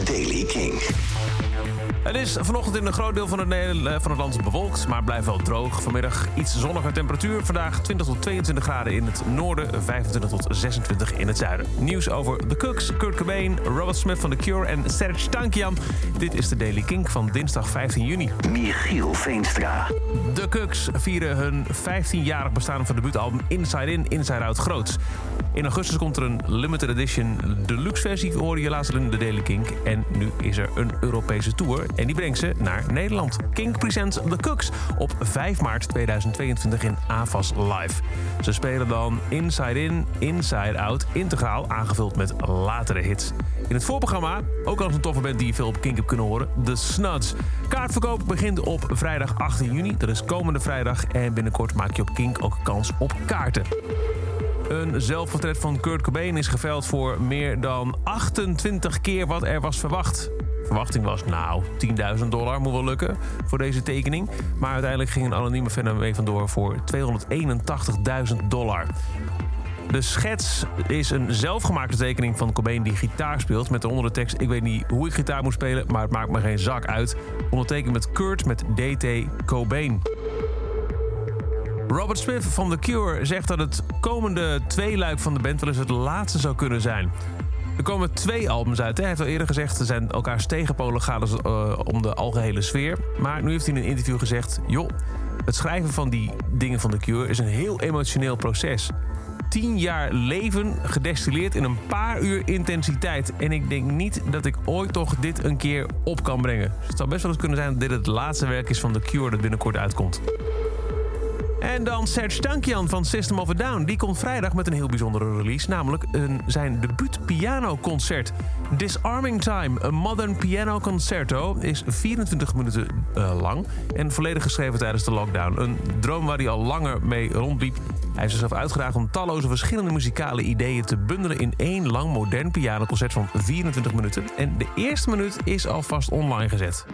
Daily King. Het is vanochtend in een groot deel van het, eh, van het land bewolkt, maar blijft wel droog. Vanmiddag iets zonniger temperatuur. Vandaag 20 tot 22 graden in het noorden, 25 tot 26 in het zuiden. Nieuws over The Cooks, Kurt Cobain, Robert Smith van The Cure en Serge Tankian. Dit is de Daily Kink van dinsdag 15 juni. Michiel Veenstra. De Cooks vieren hun 15-jarig bestaan van debuutalbum Inside In, Inside Out groots. In augustus komt er een limited edition deluxe versie, hoorde je laatst in de Daily Kink. En nu is er een Europese tour en die brengt ze naar Nederland. Kink presents The Cooks op 5 maart 2022 in AVAS Live. Ze spelen dan Inside In, Inside Out, integraal aangevuld met latere hits. In het voorprogramma, ook al een toffe band die je veel op Kink hebt kunnen horen, The Snuds. Kaartverkoop begint op vrijdag 18 juni, dat is komende vrijdag. En binnenkort maak je op Kink ook kans op kaarten. Een zelfportret van Kurt Cobain is geveild voor meer dan 28 keer wat er was verwacht. Verwachting was, nou, 10.000 dollar moet wel lukken voor deze tekening. Maar uiteindelijk ging een anonieme fan er mee vandoor voor 281.000 dollar. De schets is een zelfgemaakte tekening van Cobain die gitaar speelt... met onder de tekst, ik weet niet hoe ik gitaar moet spelen... maar het maakt me geen zak uit. Ondertekend met Kurt met DT Cobain. Robert Smith van The Cure zegt dat het komende tweeluik van de band wel eens het laatste zou kunnen zijn. Er komen twee albums uit. Hij heeft al eerder gezegd, ze zijn elkaars tegenpolen gaat het eh, om de algehele sfeer. Maar nu heeft hij in een interview gezegd... joh, het schrijven van die dingen van The Cure is een heel emotioneel proces. Tien jaar leven gedestilleerd in een paar uur intensiteit. En ik denk niet dat ik ooit toch dit een keer op kan brengen. Dus het zou best wel eens kunnen zijn dat dit het laatste werk is van The Cure dat binnenkort uitkomt. En dan Serge Tankian van System of a Down. Die komt vrijdag met een heel bijzondere release. Namelijk een, zijn debuut pianoconcert. Disarming Time, een modern piano concerto... is 24 minuten eh, lang en volledig geschreven tijdens de lockdown. Een droom waar hij al langer mee rondliep. Hij is er zelf uitgedaagd om talloze verschillende muzikale ideeën te bundelen... in één lang modern pianoconcert van 24 minuten. En de eerste minuut is alvast online gezet.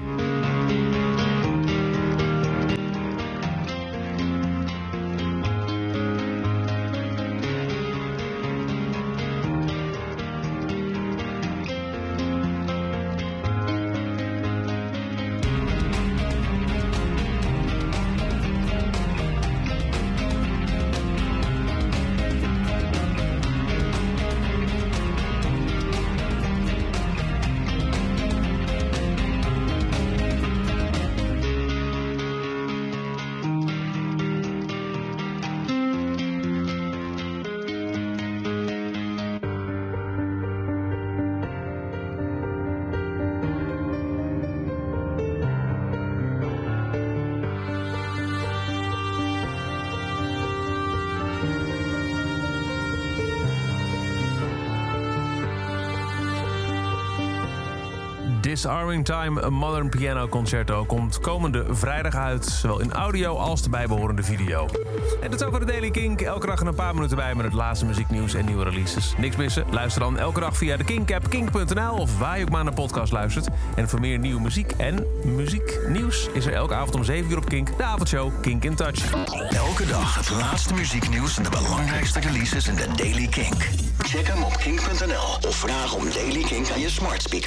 Disarming Time, een modern piano concerto, komt komende vrijdag uit. Zowel in audio als de bijbehorende video. En ook voor de Daily Kink. Elke dag een paar minuten bij met het laatste muzieknieuws en nieuwe releases. Niks missen? Luister dan elke dag via de Kink-app, kink.nl of waar je ook maar naar podcast luistert. En voor meer nieuwe muziek en muzieknieuws is er elke avond om 7 uur op Kink de avondshow Kink in Touch. Elke dag het laatste muzieknieuws en de belangrijkste releases in de Daily Kink. Check hem op kink.nl of vraag om Daily Kink aan je smart speaker.